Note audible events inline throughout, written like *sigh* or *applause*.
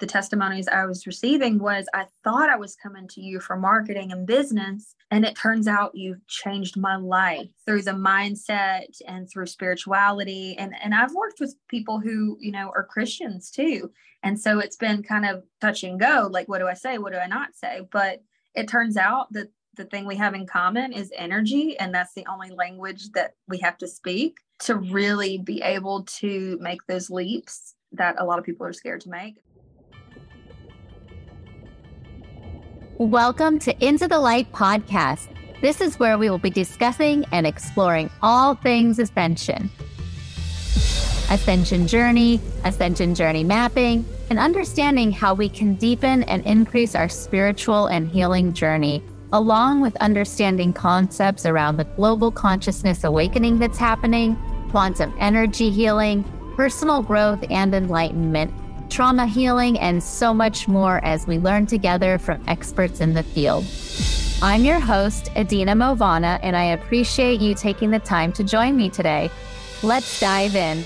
the testimonies I was receiving was I thought I was coming to you for marketing and business. And it turns out you've changed my life through the mindset and through spirituality. And, and I've worked with people who, you know, are Christians too. And so it's been kind of touch and go like, what do I say? What do I not say? But it turns out that the thing we have in common is energy. And that's the only language that we have to speak to really be able to make those leaps that a lot of people are scared to make. Welcome to Into the Light podcast. This is where we will be discussing and exploring all things ascension. Ascension journey, ascension journey mapping, and understanding how we can deepen and increase our spiritual and healing journey, along with understanding concepts around the global consciousness awakening that's happening, quantum energy healing, personal growth and enlightenment trauma healing, and so much more as we learn together from experts in the field. I'm your host, Adina Movana, and I appreciate you taking the time to join me today. Let's dive in.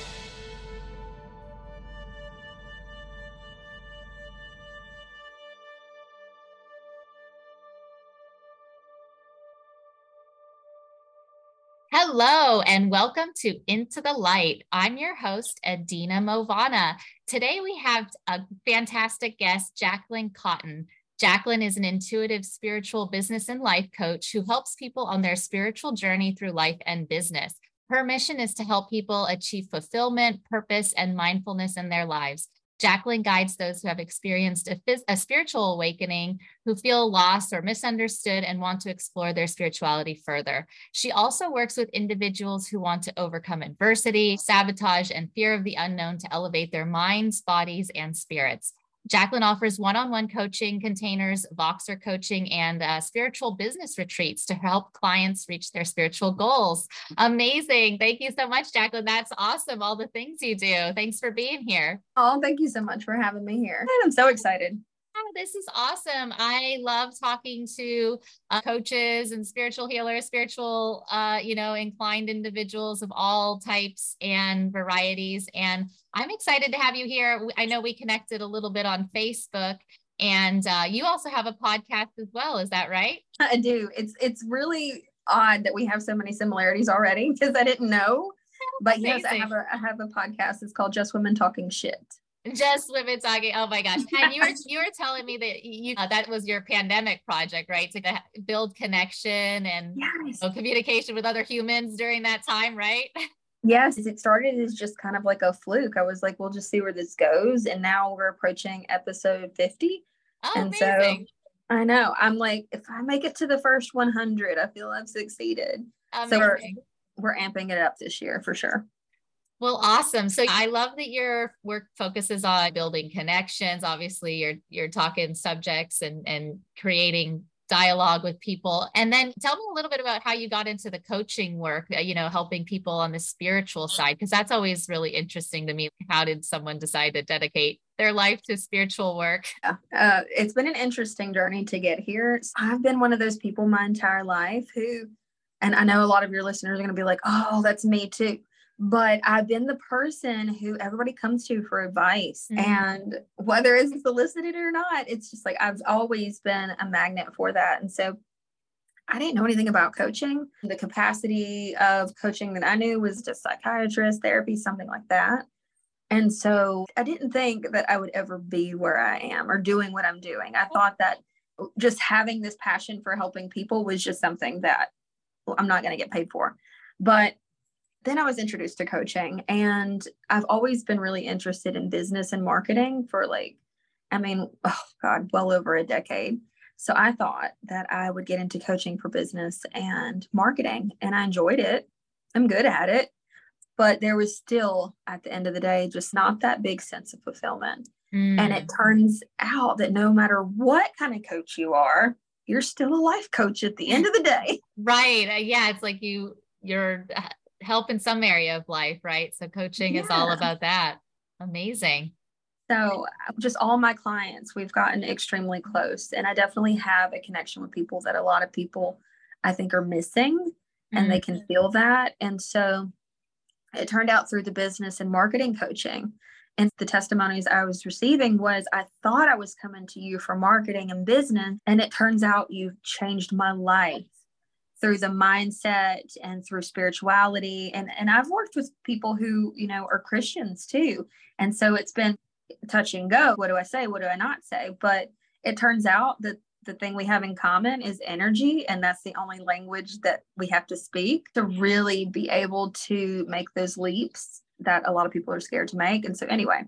Hello, and welcome to Into the Light. I'm your host, Adina Movana. Today we have a fantastic guest, Jacquelynn Cotten. Jacquelynn is an intuitive spiritual business and life coach who helps people on their spiritual journey through life and business. Her mission is to help people achieve fulfillment, purpose, and mindfulness in their lives. Jacquelynn guides those who have experienced a, a, spiritual awakening, who feel lost or misunderstood and want to explore their spirituality further. She also works with individuals who want to overcome adversity, sabotage, and fear of the unknown to elevate their minds, bodies, and spirits. Jacquelynn offers one on one coaching containers, Voxer coaching, and uh, spiritual business retreats to help clients reach their spiritual goals. Amazing. Thank you so much, Jacquelynn. That's awesome. All the things you do. Thanks for being here. Oh, thank you so much for having me here. And I'm so excited. Oh, this is awesome. I love talking to uh, coaches and spiritual healers, spiritual, uh, you know, inclined individuals of all types and varieties. And I'm excited to have you here. I know we connected a little bit on Facebook, and uh, you also have a podcast as well. Is that right? I do. It's it's really odd that we have so many similarities already because I didn't know. But yes, I have a I have a podcast. It's called Just Women Talking Shit just women talking. Oh my gosh! And you were *laughs* you were telling me that you uh, that was your pandemic project, right? To build connection and yes. you know, communication with other humans during that time, right? *laughs* Yes, it started as just kind of like a fluke. I was like, we'll just see where this goes, and now we're approaching episode fifty. Oh, and amazing. so I know I'm like, if I make it to the first one hundred, I feel I've succeeded. Amazing. So we're we're amping it up this year for sure. Well, awesome. So I love that your work focuses on building connections. Obviously, you're you're talking subjects and and creating dialogue with people. And then tell me a little bit about how you got into the coaching work, uh, you know, helping people on the spiritual side because that's always really interesting to me. How did someone decide to dedicate their life to spiritual work? Yeah. Uh, it's been an interesting journey to get here. I've been one of those people my entire life who and I know a lot of your listeners are going to be like, "Oh, that's me too." But I've been the person who everybody comes to for advice. Mm-hmm. And whether it's solicited or not, it's just like I've always been a magnet for that. And so I didn't know anything about coaching. The capacity of coaching that I knew was just psychiatrist, therapy, something like that. And so I didn't think that I would ever be where I am or doing what I'm doing. I thought that just having this passion for helping people was just something that I'm not going to get paid for. But then I was introduced to coaching and I've always been really interested in business and marketing for like, I mean, oh God, well over a decade. So I thought that I would get into coaching for business and marketing and I enjoyed it. I'm good at it. But there was still, at the end of the day, just not that big sense of fulfillment. Mm. And it mm. turns out that no matter what kind of coach you are, you're still a life coach at the end of the day. Right. Uh, yeah. It's like you, you're help in some area of life, right? So coaching yeah. is all about that. Amazing. So, just all my clients, we've gotten extremely close. And I definitely have a connection with people that a lot of people I think are missing and mm-hmm. they can feel that. And so, it turned out through the business and marketing coaching. And the testimonies I was receiving was I thought I was coming to you for marketing and business. And it turns out you've changed my life through the mindset and through spirituality. And, and I've worked with people who, you know, are Christians too. And so it's been touch and go. What do I say? What do I not say? But it turns out that the thing we have in common is energy and that's the only language that we have to speak to really be able to make those leaps that a lot of people are scared to make and so anyway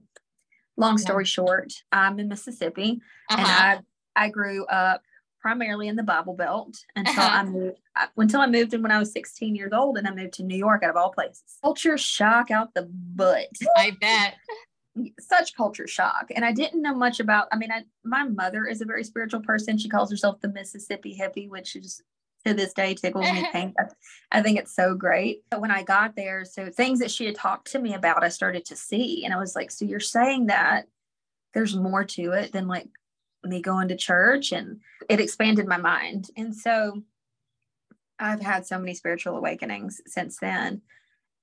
long story yeah. short i'm in mississippi uh-huh. and i i grew up primarily in the bible belt until uh-huh. i moved until i moved in when i was 16 years old and i moved to new york out of all places. Culture shock out the butt. I bet. *laughs* Such culture shock. And i didn't know much about i mean I, my mother is a very spiritual person. She calls herself the mississippi hippie which is to this day tickles me pink *laughs* i think it's so great. But when i got there so things that she had talked to me about i started to see. And i was like so you're saying that there's more to it than like me going to church and it expanded my mind and so i've had so many spiritual awakenings since then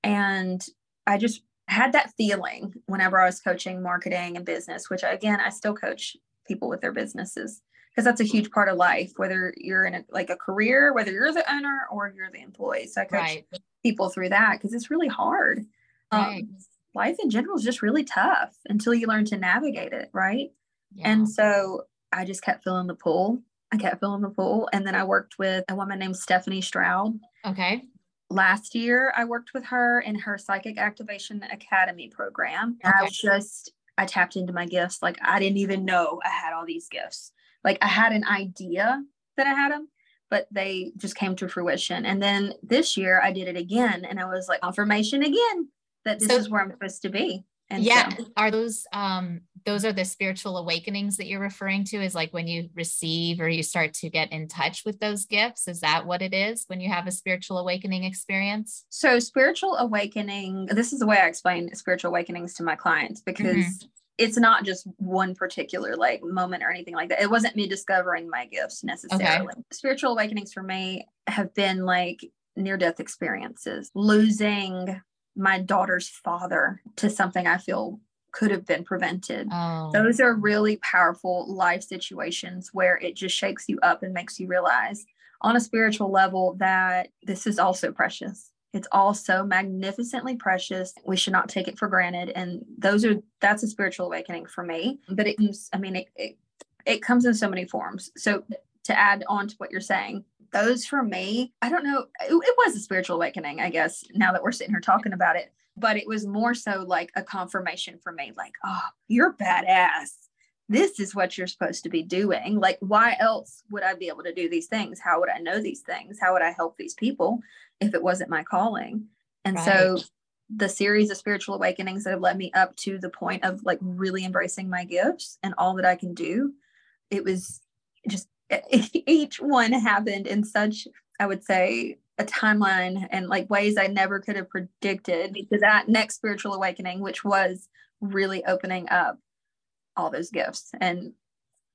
and i just had that feeling whenever I was coaching marketing and business, which again, I still coach people with their businesses because that's a huge part of life, whether you're in a, like a career, whether you're the owner or you're the employee. So I coach right. people through that because it's really hard. Um, right. Um, life in general is just really tough until you learn to navigate it. Right. Yeah. And so I just kept filling the pool. I kept filling the pool. And then I worked with a woman named Stephanie Stroud. Okay last year I worked with her in her Psychic Activation Academy program. Okay. I was just I tapped into my gifts like I didn't even know I had all these gifts. Like I had an idea that I had them, but they just came to fruition. And then this year I did it again and I was like confirmation again that this so, is where I'm supposed to be. And yeah, so, are those um those are the spiritual awakenings that you're referring to is like when you receive or you start to get in touch with those gifts is that what it is when you have a spiritual awakening experience so spiritual awakening this is the way i explain spiritual awakenings to my clients because mm-hmm. it's not just one particular like moment or anything like that it wasn't me discovering my gifts necessarily okay. spiritual awakenings for me have been like near death experiences losing my daughter's father to something I feel could have been prevented. Oh. Those are really powerful life situations where it just shakes you up and makes you realize on a spiritual level that this is also precious. It's also magnificently precious. We should not take it for granted. And those are that's a spiritual awakening for me. But it I mean it it, it comes in so many forms. So to add on to what you're saying, those for me, I don't know, it, it was a spiritual awakening, I guess, now that we're sitting here talking about it but it was more so like a confirmation for me like oh you're badass. This is what you're supposed to be doing. Like why else would i be able to do these things? How would i know these things? How would i help these people if it wasn't my calling? And right. so the series of spiritual awakenings that have led me up to the point of like really embracing my gifts and all that i can do it was just *laughs* each one happened in such i would say a timeline and like ways I never could have predicted to that next spiritual awakening, which was really opening up all those gifts and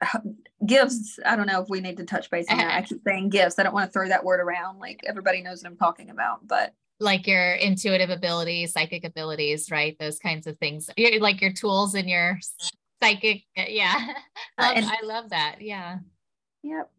*laughs* gifts. I don't know if we need to touch base on that. I keep saying gifts. I don't want to throw that word around. Like everybody knows what I'm talking about, but like your intuitive abilities, psychic abilities, right? Those kinds of things, like your tools and your psychic. Yeah. *laughs* love, uh, and, I love that. Yeah. Yep.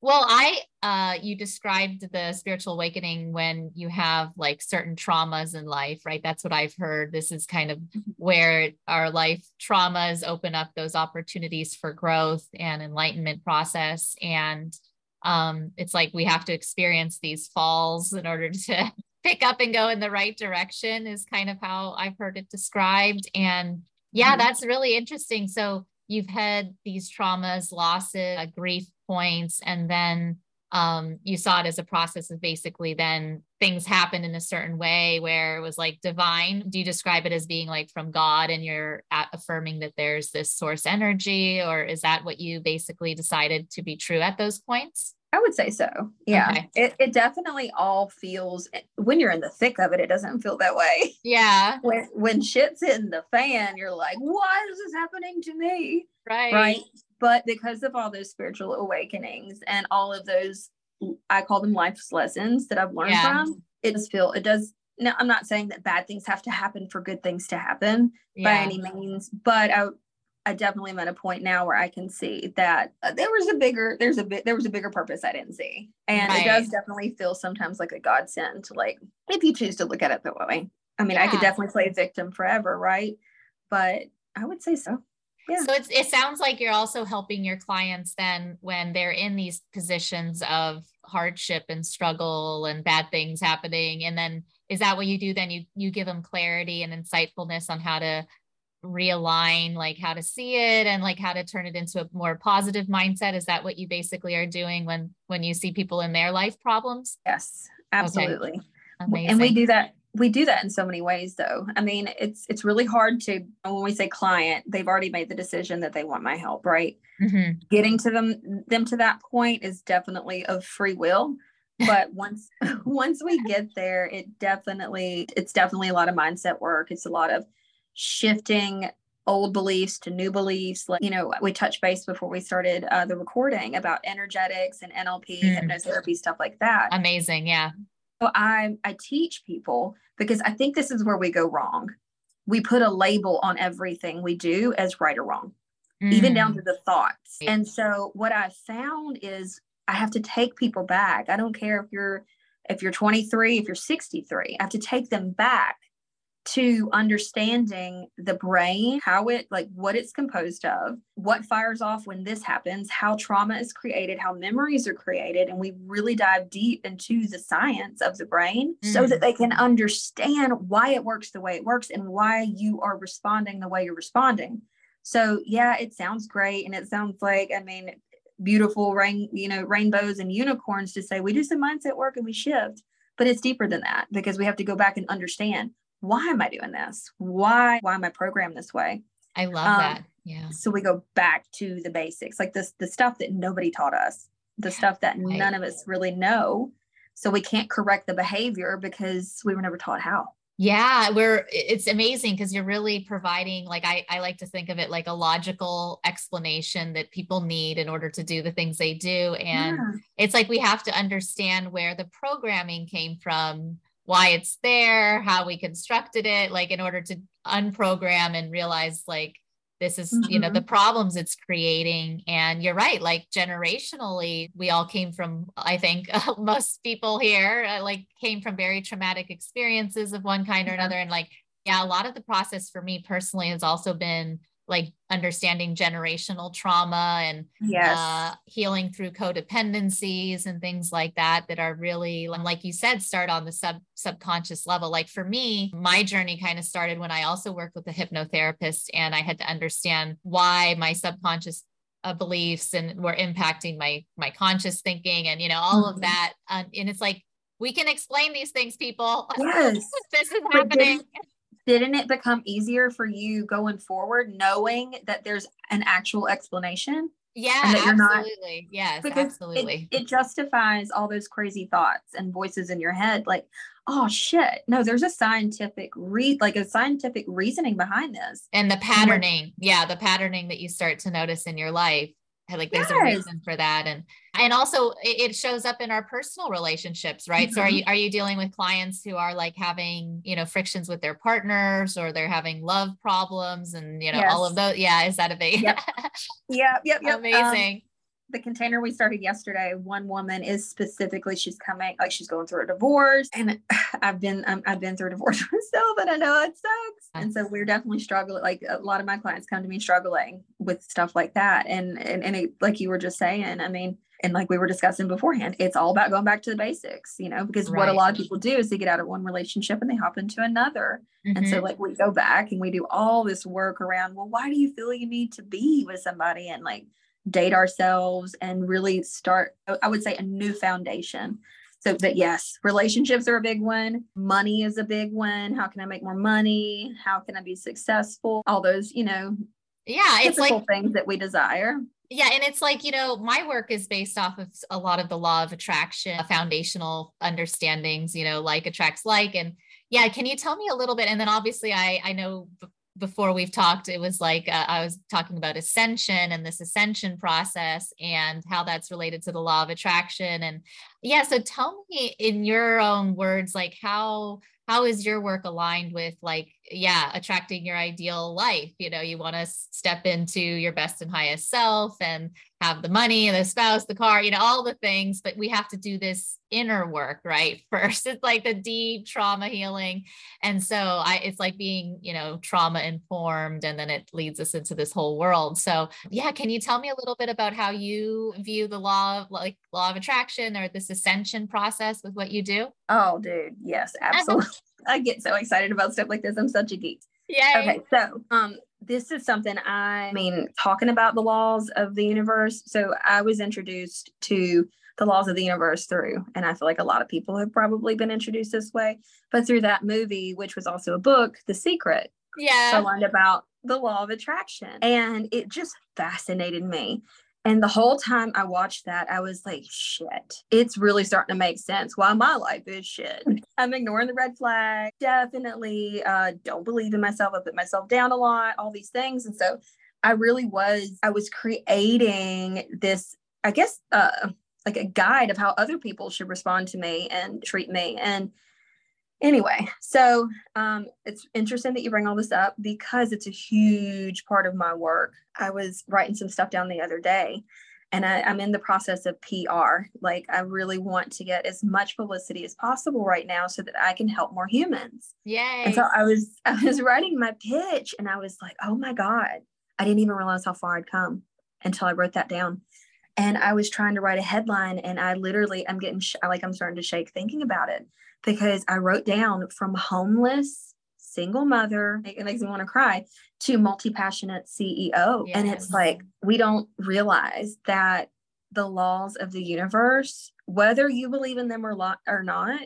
Well, I uh you described the spiritual awakening when you have like certain traumas in life, right? That's what I've heard. This is kind of *laughs* where our life traumas open up those opportunities for growth and enlightenment process and um it's like we have to experience these falls in order *laughs* to pick up and go in the right direction is kind of how I've heard it described and yeah, mm-hmm. that's really interesting. So you've had these traumas, losses, grief points, and then um, you saw it as a process of basically then things happened in a certain way where it was like divine. Do you describe it as being like from God and you're affirming that there's this source energy, or is that what you basically decided to be true at those points? I would say so. Yeah. Okay. It, it definitely all feels when you're in the thick of it, it doesn't feel that way. Yeah. When when shit's in the fan, you're like, why is this happening to me? Right. Right. But because of all those spiritual awakenings and all of those I call them life's lessons that I've learned yeah. from, it does feel it does no, I'm not saying that bad things have to happen for good things to happen yeah. by any means, but I I definitely am at a point now where I can see that uh, there was a bigger, there's a bit, there was a bigger purpose I didn't see, and right. it does definitely feel sometimes like a godsend. Like if you choose to look at it that way, I mean, yeah. I could definitely play victim forever, right? But I would say so. Yeah. So it's, it sounds like you're also helping your clients then when they're in these positions of hardship and struggle and bad things happening. And then is that what you do? Then you you give them clarity and insightfulness on how to realign like how to see it and like how to turn it into a more positive mindset is that what you basically are doing when when you see people in their life problems yes absolutely okay. and we do that we do that in so many ways though. I mean it's it's really hard to when we say client they've already made the decision that they want my help right? Mm-hmm. getting to them them to that point is definitely of free will but *laughs* once *laughs* once we get there it definitely it's definitely a lot of mindset work. It's a lot of shifting old beliefs to new beliefs. Like you know we touched base before we started uh, the recording about energetics and nlp mm. hypnotherapy stuff like that. Amazing yeah i i teach people because i think this is where we go wrong we put a label on everything we do as right or wrong mm. even down mm. to the thoughts and so what i found is i have to take people back i don't care if you're if you're 23 if you're 63 i have to take them back to understanding the brain, how it, like what it's composed of, what fires off when this happens, how trauma is created, how memories are created. And we really dive deep into the science of the brain mm. so that they can understand why it works the way it works and why you are responding the way you're responding. So, yeah, it sounds great. And it sounds like, I mean, beautiful rain, you know, rainbows and unicorns to say we do some mindset work and we shift. But it's deeper than that because we have to go back and understand why am I doing this? Why why am I programmed this way? I love um, that. Yeah. So we go back to the basics, like this the stuff that nobody taught us, the yeah, stuff that right. none of us really know. So we can't correct the behavior because we were never taught how. Yeah, we're it's amazing because you're really providing like I, I like to think of it like a logical explanation that people need in order to do the things they do. And yeah. it's like we have to understand where the programming came from why it's there, how we constructed it, like in order to unprogram and realize like this is mm-hmm. you know the mm-hmm. problems it's creating and you're right like generationally we all came from i think uh, *laughs* most people here uh, like came from very traumatic experiences of one kind or another and like yeah a lot of the process for me personally has also been like understanding generational trauma and yes. uh, healing through codependencies and things like that that are really like you said start on the sub subconscious level. Like for me my journey kind of started when i also worked with a hypnotherapist and i had to understand why my subconscious uh, beliefs and were impacting my my conscious thinking and you know all mm-hmm. of that. Um, and it's like we can explain these things people. *laughs* Yes. This is happening didn't it become easier for you going forward knowing that there's an actual explanation? Yeah absolutely not, yes because absolutely. it, it, justifies all those crazy thoughts and voices in your head like oh shit. No there's a scientific read like a scientific reasoning behind this. And the patterning. Yeah the patterning that you start to notice in your life like there's yes. a reason for that and and also it shows up in our personal relationships right mm-hmm. so are mm-hmm. you are you dealing with clients who are like having you know frictions with their partners or they're having love problems and you know yes. all of those yeah is that a big yep *laughs* yep yep, yep. Um, amazing um, the container we started yesterday, one woman is specifically she's coming like she's going through a divorce, and *sighs* I've been um, I've been through a divorce *laughs* myself, and I know it sucks. And so we're definitely struggling. Like a lot of my clients come to me struggling with stuff like that, and and and it, like you were just saying, I mean, and like we were discussing beforehand, it's all about going back to the basics, you know, because right. what a lot of people do is they get out of one relationship and they hop into another. Mm-hmm. And so, mm-hmm. like, we go back and we do all this work around, well, why do you feel you need to be with somebody? And like, date ourselves and really start, I would say, a new foundation. So, but yes, relationships are a big one. Money is a big one. How can I make more money? How can I be successful? All those, you know, yeah, it's like things that we desire. Yeah. And it's like, you know, my work is based off of a lot of the law of attraction, foundational understandings, you know, like attracts like. And yeah, can you tell me a little bit? And then obviously, I, I know before we've talked, it was like uh, I was talking about ascension and this ascension process and how that's related to the law of attraction. And yeah, so tell me in your own words, like how how is your work aligned with like yeah attracting your ideal life? You know you want to step into your best and highest self and have the money and the spouse the car you know all the things but we have to do this inner work right *laughs* first. It's like the deep trauma healing. And so i it's like being you know trauma informed and then it leads us into this whole world. So yeah can you tell me a little bit about how you view the law of like law of attraction or this ascension process with what you do oh dude yes *laughs* absolutely I get so excited about stuff like this. I'm such a geek. Yeah. Okay. So, um, this is something I, I mean, talking about the laws of the universe. So, I was introduced to the laws of the universe through, and I feel like a lot of people have probably been introduced this way, but through that movie, which was also a book, The Secret. Yeah. So I learned about the law of attraction, and it just fascinated me. And the whole time I watched that, I was like, shit, it's really starting to make sense why my life is shit. I'm ignoring the red flag. Definitely uh, don't believe in myself. I put myself down a lot, all these things. And so I really was, I was creating this, I guess, uh, like a guide of how other people should respond to me and treat me. And anyway, so um, it's interesting that you bring all this up because it's a huge part of my work. I was writing some stuff down the other day and I, am in the process of PR. Like, I really want to get as much publicity as possible right now so that I can help more humans. Yay. And so I was, *laughs* I was writing my pitch and I was like, oh my God, I didn't even realize how far I'd come until I wrote that down. And I was trying to write a headline and I literally, I'm getting sh- like, I'm starting to shake thinking about it because I wrote down from homeless single mother, it makes me want to cry, to multi passionate CEO. Yes. And it's like, we don't realize that the laws of the universe, whether you believe in them or, lo- or not,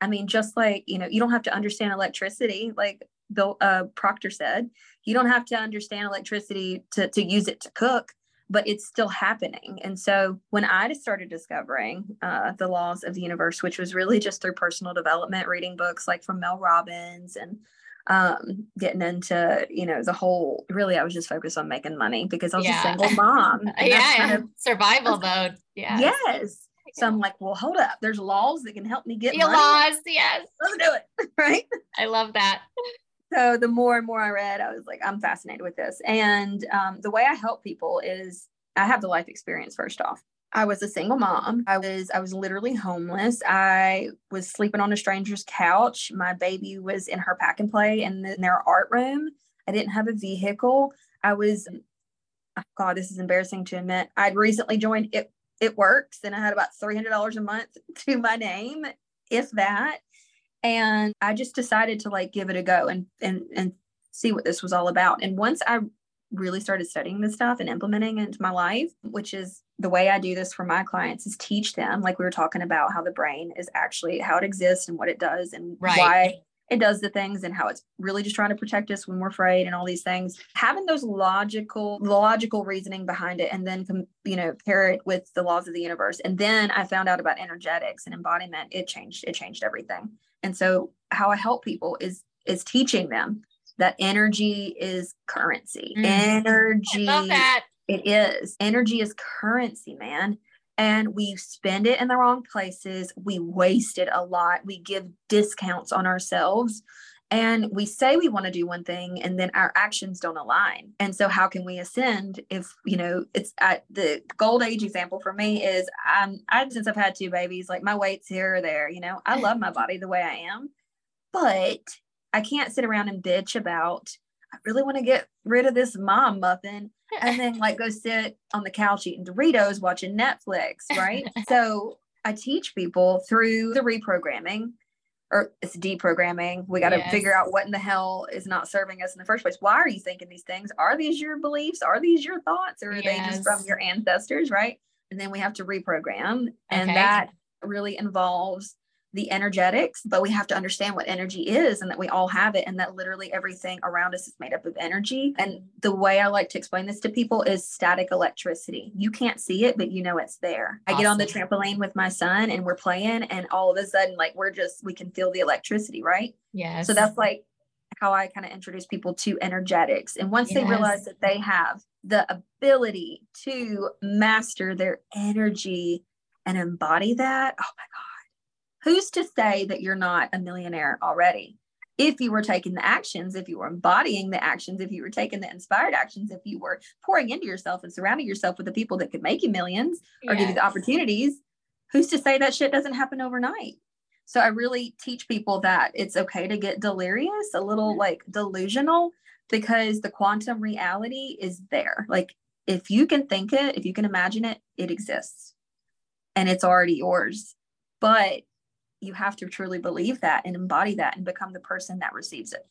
I mean, just like, you know, you don't have to understand electricity, like Bill uh, Proctor said, you don't have to understand electricity to, to use it to cook but it's still happening. And so when I started discovering uh, the laws of the universe, which was really just through personal development, reading books like from Mel Robbins and um, getting into, you know, the whole, really, I was just focused on making money because I was yeah. a single mom. *laughs* yeah. Kind of, *laughs* survival mode. Yeah. Yes. So I'm like, well, hold up. There's laws that can help me get money. laws. Yes. Let's do it. *laughs* Right. I love that so the more and more I read, I was like, I'm fascinated with this. And um, the way I help people is I have the life experience first off. I was a single mom. I was I was literally homeless. I was sleeping on a stranger's couch. My baby was in her pack and play in, the, in their art room. I didn't have a vehicle. I was oh God, this is embarrassing to admit. I'd recently joined it it works and I had about $300 a month *laughs* to my name, if that and i just decided to like give it a go and and and see what this was all about. And once i really started studying this stuff and implementing it into my life which is the way i do this for my clients is teach them like we were talking about how the brain is actually how it exists and what it does and right. why it does the things and how it's really just trying to protect us when we're afraid and all these things. Having those logical logical reasoning behind it and then you know pair it with the laws of the universe. And then i found out about energetics and embodiment. It changed it changed everything and so how I help people is is teaching them that energy is currency. Mm. Energy it is. Energy is currency, man. And we spend it in the wrong places. We waste it a lot. We give discounts on ourselves and we say we want to do one thing and then our actions don't align. And so how can we ascend if you know it's at the gold age example for me is i'm i since i've had two babies like my weight's here or there you know? I love my body the way i am but i can't sit around and bitch about i really want to get rid of this mom muffin and then like go sit on the couch eating doritos watching netflix right? *laughs* So i teach people through the reprogramming or it's deprogramming. We got to yes. figure out what in the hell is not serving us in the first place. Why are you thinking these things? Are these your beliefs? Are these your thoughts? Or are yes. they just from your ancestors? Right. And then we have to reprogram. And okay. that really involves the energetics, but we have to understand what energy is and that we all have it and that literally everything around us is made up of energy. And the way I like to explain this to people is static electricity. You can't see it, but you know it's there. Awesome. I get on the trampoline with my son and we're playing, and all of a sudden, like we're just, we can feel the electricity, right? Yeah. So that's like how I kind of introduce people to energetics. And once yes. they realize that they have the ability to master their energy and embody that, oh my God who's to say that you're not a millionaire already? If you were taking the actions, if you were embodying the actions, if you were taking the inspired actions, if you were pouring into yourself and surrounding yourself with the people that could make you millions or yes. give you the opportunities, who's to say that shit doesn't happen overnight? So I really teach people that it's okay to get delirious, a little mm-hmm. like delusional, because the quantum reality is there. Like if you can think it, if you can imagine it, it exists and it's already yours. But you have to truly believe that and embody that and become the person that receives it.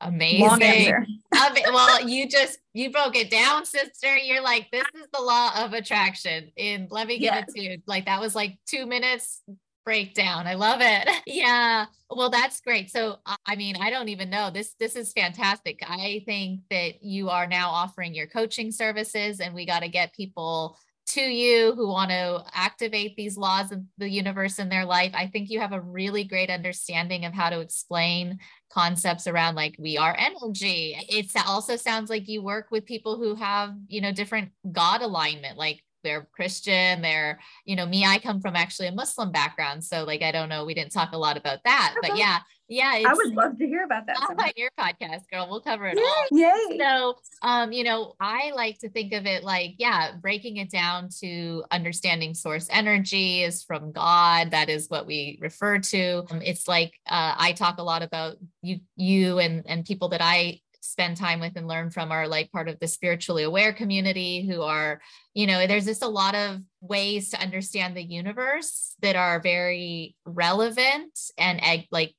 Amazing. *laughs* well, you just you broke it down, sister. You're like, this is the law of attraction. And let me give yes. it to you. Like that was like two minutes breakdown. I love it. *laughs* yeah. Well, that's great. So I mean, I don't even know. This this is fantastic. I think that you are now offering your coaching services and we got to get people to you who want to activate these laws of the universe in their life. I think you have a really great understanding of how to explain concepts around like we are energy. It also sounds like you work with people who have, you know, different God alignment, like they're Christian, they're, you know, me, I come from actually a Muslim background. So like, I don't know, we didn't talk a lot about that, but yeah, yeah. I would love to hear about that. On your podcast, girl. We'll cover it yay, all. Yay. So, um, you know, I like to think of it like, yeah, breaking it down to understanding source energy is from God. That is what we refer to. Um, it's like, uh, I talk a lot about you, you and, and people that I spend time with and learn from are like part of the spiritually aware community who are you know there's just a lot of ways to understand the universe that are very relevant and ag- like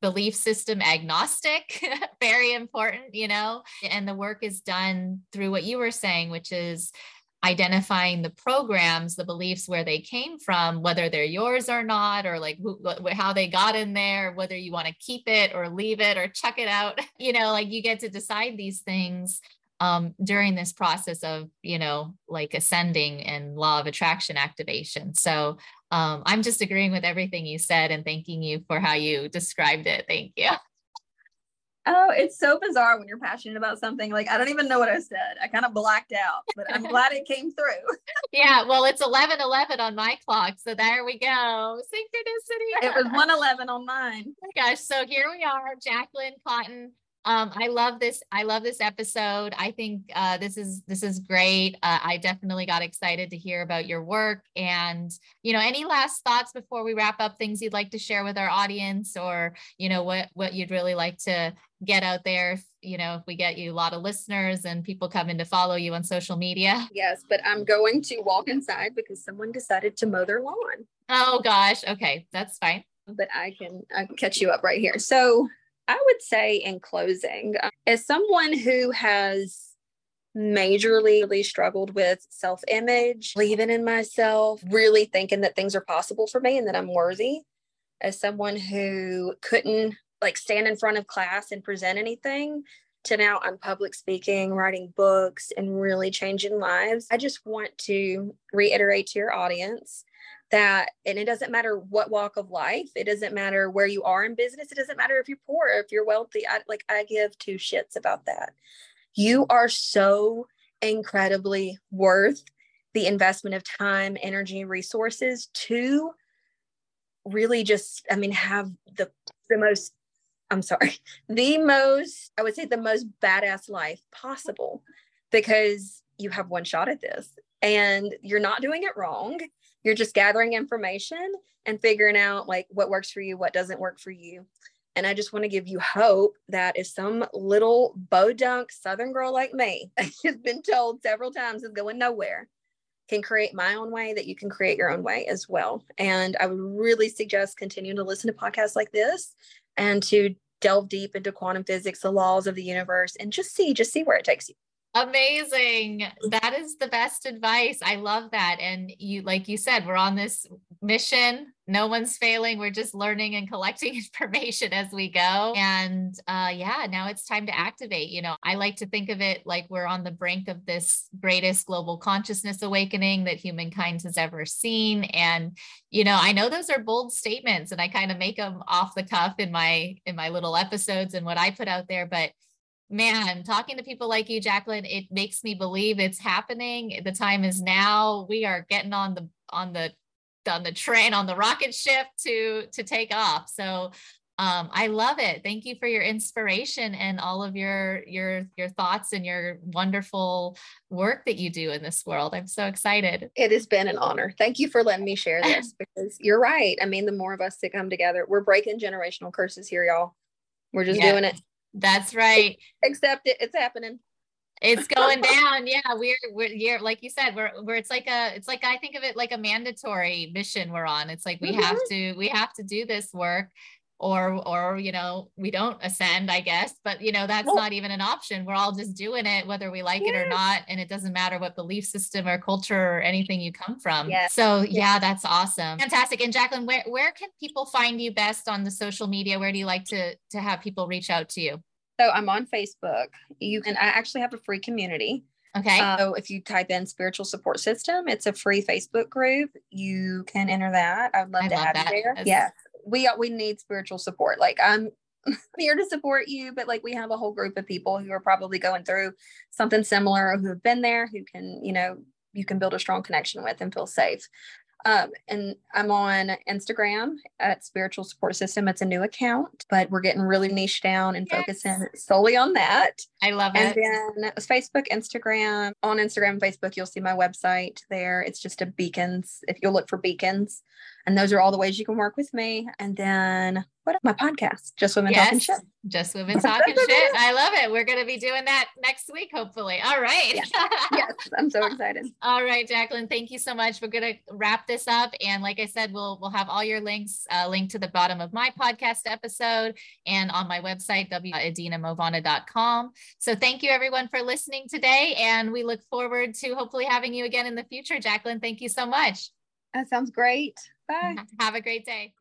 belief system agnostic *laughs* very important you know? And the work is done through what you were saying which is identifying the programs, the beliefs where they came from, whether they're yours or not, or like who, how they got in there, whether you want to keep it or leave it or chuck it out. *laughs* You know, like you get to decide these things um, during this process of, you know, like ascending and law of attraction activation. So um, I'm just agreeing with everything you said and thanking you for how you described it. Thank you. Oh, it's so bizarre when you're passionate about something. Like I don't even know what I said. I kind of blacked out, but I'm glad it came through. *laughs* yeah, well, it's 11 11 on my clock. So there we go. Synchronicity. It was *laughs* 1 11 on mine. Oh my gosh. So here we are, Jacquelynn Cotten um, I love this. I love this episode. I think uh, this is this is great. Uh, I definitely got excited to hear about your work. And you know, any last thoughts before we wrap up? Things you'd like to share with our audience, or you know, what what you'd really like to get out there? If, you know, if we get you a lot of listeners and people coming to follow you on social media. Yes, but I'm going to walk inside because someone decided to mow their lawn. Oh gosh. Okay, that's fine. But I can I can catch you up right here. So I would say in closing, uh, as someone who has majorly really struggled with self image, believing in myself, really thinking that things are possible for me and that I'm worthy, as someone who couldn't like stand in front of class and present anything, to now I'm public speaking, writing books, and really changing lives. I just want to reiterate to your audience that and it doesn't matter what walk of life it doesn't matter where you are in business it doesn't matter if you're poor if you're wealthy I, like i give two shits about that. You are so incredibly worth the investment of time energy resources to really just i mean have the the most i'm sorry *laughs* the most i would say the most badass life possible because you have one shot at this and you're not doing it wrong you're just gathering information and figuring out like what works for you, what doesn't work for you. And I just want to give you hope that if some little bodunk Southern girl like me *laughs* has been told several times is going nowhere, can create my own way, that you can create your own way as well. And I would really suggest continuing to listen to podcasts like this and to delve deep into quantum physics, the laws of the universe, and just see, just see where it takes you. Amazing. That is the best advice. I love that. And you, like you said, we're on this mission. No one's failing. We're just learning and collecting *laughs* information as we go. And uh, yeah, now it's time to activate. You know, I like to think of it like we're on the brink of this greatest global consciousness awakening that humankind has ever seen. And, you know, I know those are bold statements and I kind of make them off the cuff in my, in my little episodes and what I put out there, but man, talking to people like you, Jacquelynn, it makes me believe it's happening. The time is now. We are getting on the on the on the train on the rocket ship to to take off. So um, I love it. Thank you for your inspiration and all of your your your thoughts and your wonderful work that you do in this world. I'm so excited. It has been an honor. Thank you for letting me share this *laughs* because you're right. I mean, the more of us that come together, we're breaking generational curses here, y'all. We're just yeah, doing it. That's right. Accept it. It's happening it's going *laughs* down yeah we're we're like you said we're we're it's like a it's like i think of it like a mandatory mission we're on it's like we mm-hmm. have to we have to do this work or or you know we don't ascend i guess but you know that's not even an option we're all just doing it whether we like it or not and it doesn't matter what belief system or culture or anything you come from yes. so yes. yeah that's awesome fantastic and jacquelynn where, where can people find you best on the social media where do you like to to have people reach out to you so i'm on facebook you can i actually have a free community Okay. So if you type in spiritual support system, it's a free Facebook group. You can enter that. I'd love I to love have that. you there. Yes we we need spiritual support. Like I'm *laughs* here to support you, but like we have a whole group of people who are probably going through something similar or who have been there who can, you know, you can build a strong connection with and feel safe. Um, and I'm on Instagram at Spiritual Support System. It's a new account, but we're getting really niche down and yes. focusing solely on that. I love it. And then Facebook, Instagram. On Instagram, Facebook, you'll see my website there. It's just a beacons. If you'll look for beacons, and those are all the ways you can work with me. And then what my podcast, Just Women yes, Talking Shit. Just Women Talking *laughs* Shit. I love it. We're going to be doing that next week, hopefully. All right. Yes. *laughs* yes, I'm so excited. all right, Jacquelynn, thank you so much. We're going to wrap this up. And like I said, we'll, we'll have all your links uh, linked to the bottom of my podcast episode and on my website, www.adinamovana.com. So thank you everyone for listening today. And we look forward to hopefully having you again in the future. Jacquelynn, thank you so much. That sounds great. Bye. *laughs* Have a great day.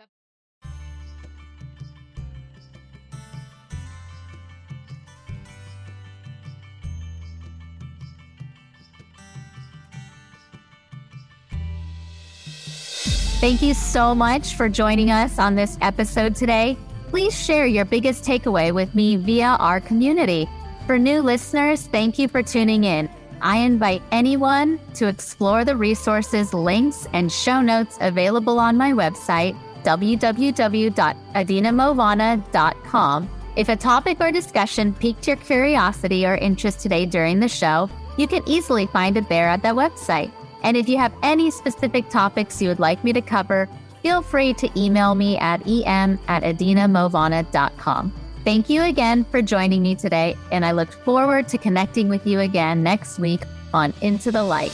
Thank you so much for joining us on this episode today. Please share your biggest takeaway with me via our community. For new listeners, thank you for tuning in. I invite anyone to explore the resources, links, and show notes available on my website, www.adinamovana.com. If a topic or discussion piqued your curiosity or interest today during the show, you can easily find it there at that website. And if you have any specific topics you would like me to cover, feel free to email me at em at adinamovana.com. Thank you again for joining me today, and I look forward to connecting with you again next week on Into the Light.